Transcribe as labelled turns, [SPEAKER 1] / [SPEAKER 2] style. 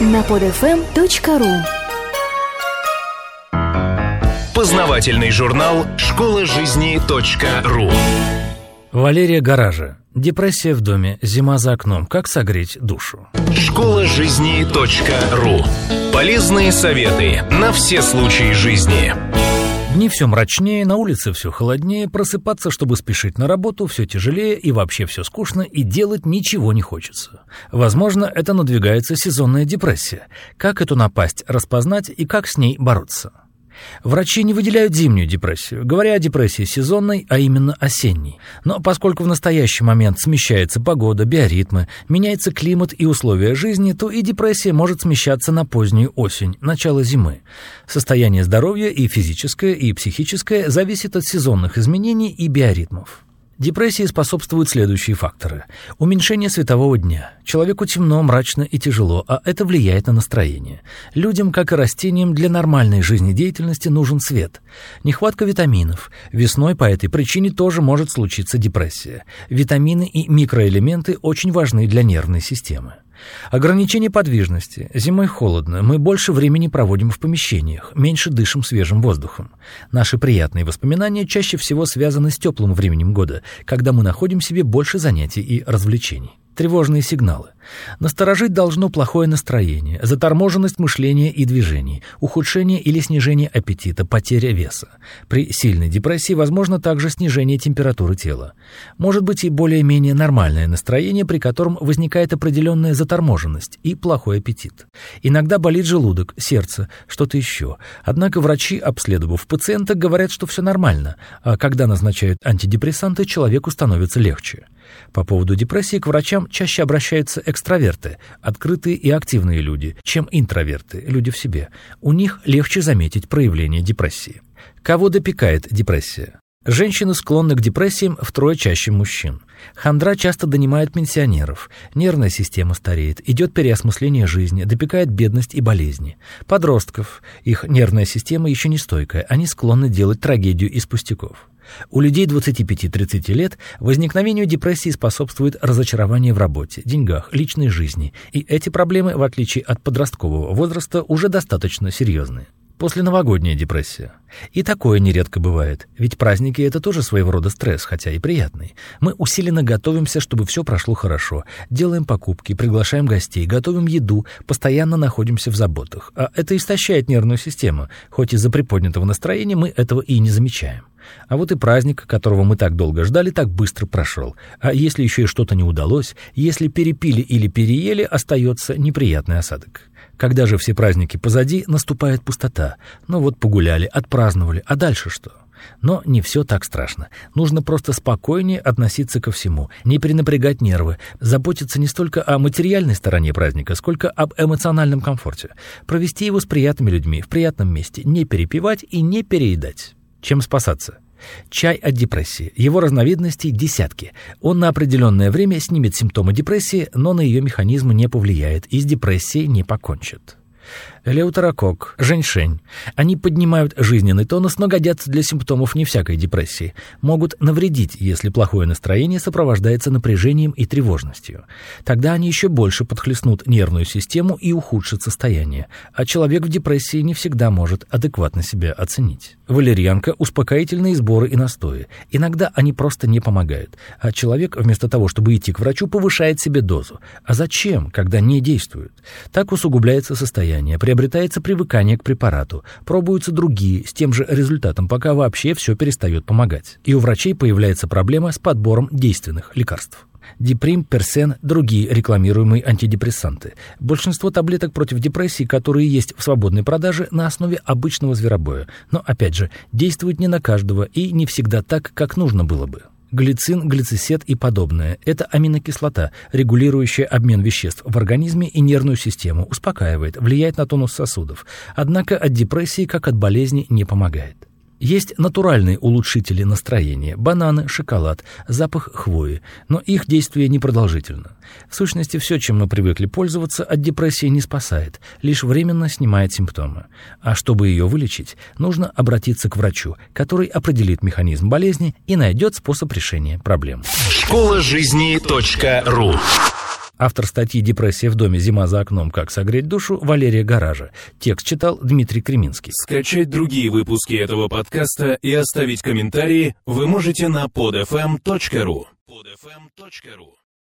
[SPEAKER 1] на podfm.ru
[SPEAKER 2] Познавательный журнал «Школа жизни .ру»
[SPEAKER 3] Валерия Гаража. Депрессия в доме, зима за окном. Как согреть душу?
[SPEAKER 2] Школа жизни .ру Полезные советы на все случаи жизни.
[SPEAKER 3] Дни все мрачнее, на улице все холоднее, просыпаться, чтобы спешить на работу, все тяжелее и вообще все скучно, и делать ничего не хочется. Возможно, это надвигается сезонная депрессия. Как эту напасть распознать и как с ней бороться? Врачи не выделяют зимнюю депрессию, говоря о депрессии сезонной, а именно осенней. Но поскольку в настоящий момент смещается погода, биоритмы, меняется климат и условия жизни, то и депрессия может смещаться на позднюю осень, начало зимы. Состояние здоровья и физическое, и психическое зависит от сезонных изменений и биоритмов. Депрессии способствуют следующие факторы. Уменьшение светового дня. Человеку темно, мрачно и тяжело, а это влияет на настроение. Людям, как и растениям, для нормальной жизнедеятельности нужен свет. Нехватка витаминов. Весной по этой причине тоже может случиться депрессия. Витамины и микроэлементы очень важны для нервной системы. Ограничение подвижности. Зимой холодно, мы больше времени проводим в помещениях, меньше дышим свежим воздухом. Наши приятные воспоминания чаще всего связаны с теплым временем года, когда мы находим себе больше занятий и развлечений. Тревожные сигналы. Насторожить должно плохое настроение, заторможенность мышления и движений, ухудшение или снижение аппетита, потеря веса. При сильной депрессии возможно также снижение температуры тела. Может быть и более-менее нормальное настроение, при котором возникает определенная заторможенность и плохой аппетит. Иногда болит желудок, сердце, что-то еще. Однако врачи, обследовав пациента, говорят, что все нормально, а когда назначают антидепрессанты, человеку становится легче. По поводу депрессии к врачам чаще обращаются экстраверты, открытые и активные люди, чем интроверты, люди в себе. У них легче заметить проявление депрессии. Кого допекает депрессия? Женщины склонны к депрессиям втрое чаще мужчин. Хандра часто донимает пенсионеров. Нервная система стареет, идет переосмысление жизни, допекает бедность и болезни. Подростков. Их нервная система еще не стойкая, они склонны делать трагедию из пустяков. У людей 25-30 лет возникновению депрессии способствует разочарование в работе, деньгах, личной жизни, и эти проблемы, в отличие от подросткового возраста, уже достаточно серьезные. Посленовогодняя депрессия. И такое нередко бывает, ведь праздники — это тоже своего рода стресс, хотя и приятный. Мы усиленно готовимся, чтобы все прошло хорошо, делаем покупки, приглашаем гостей, готовим еду, постоянно находимся в заботах. А это истощает нервную систему, хоть из-за приподнятого настроения мы этого и не замечаем. А вот и праздник, которого мы так долго ждали, так быстро прошел. А если еще и что-то не удалось, если перепили или переели, остается неприятный осадок. Когда же все праздники позади, наступает пустота. Ну вот погуляли, отпраздновали, а дальше что? Но не все так страшно. Нужно просто спокойнее относиться ко всему, не перенапрягать нервы, заботиться не столько о материальной стороне праздника, сколько об эмоциональном комфорте. Провести его с приятными людьми, в приятном месте, не перепивать и не переедать. Чем спасаться? Чай от депрессии. Его разновидностей десятки. Он на определенное время снимет симптомы депрессии, но на ее механизм не повлияет и с депрессией не покончит. Элеутерокок, женьшень. Они поднимают жизненный тонус, но годятся для симптомов не всякой депрессии. Могут навредить, если плохое настроение сопровождается напряжением и тревожностью. Тогда они еще больше подхлестнут нервную систему и ухудшат состояние. А человек в депрессии не всегда может адекватно себя оценить. Валерьянка, успокоительные сборы и настои. Иногда они просто не помогают. А человек, вместо того, чтобы идти к врачу, повышает себе дозу. А зачем, когда не действуют? Так усугубляется состояние, приобретается привыкание к препарату, пробуются другие с тем же результатом, пока вообще все перестает помогать. И у врачей появляется проблема с подбором действенных лекарств. Диприм, Персен, другие рекламируемые антидепрессанты. Большинство таблеток против депрессии, которые есть в свободной продаже, на основе обычного зверобоя. Но, опять же, действуют не на каждого и не всегда так, как нужно было бы. Глицин, глицисет и подобное – это аминокислота, регулирующая обмен веществ в организме и нервную систему, успокаивает, влияет на тонус сосудов. Однако от депрессии, как от болезни, не помогает. Есть натуральные улучшители настроения – бананы, шоколад, запах хвои, но их действие непродолжительно. В сущности, все, чем мы привыкли пользоваться, от депрессии не спасает, лишь временно снимает симптомы. А чтобы ее вылечить, нужно обратиться к врачу, который определит механизм болезни и найдет способ решения проблем.
[SPEAKER 2] Школа жизни .ру
[SPEAKER 3] Автор статьи «Депрессия в доме. Зима за окном. Как согреть душу» Валерия Гаража. Текст читал Дмитрий Креминский.
[SPEAKER 4] Скачать другие выпуски этого подкаста и оставить комментарии вы можете на podfm.ru.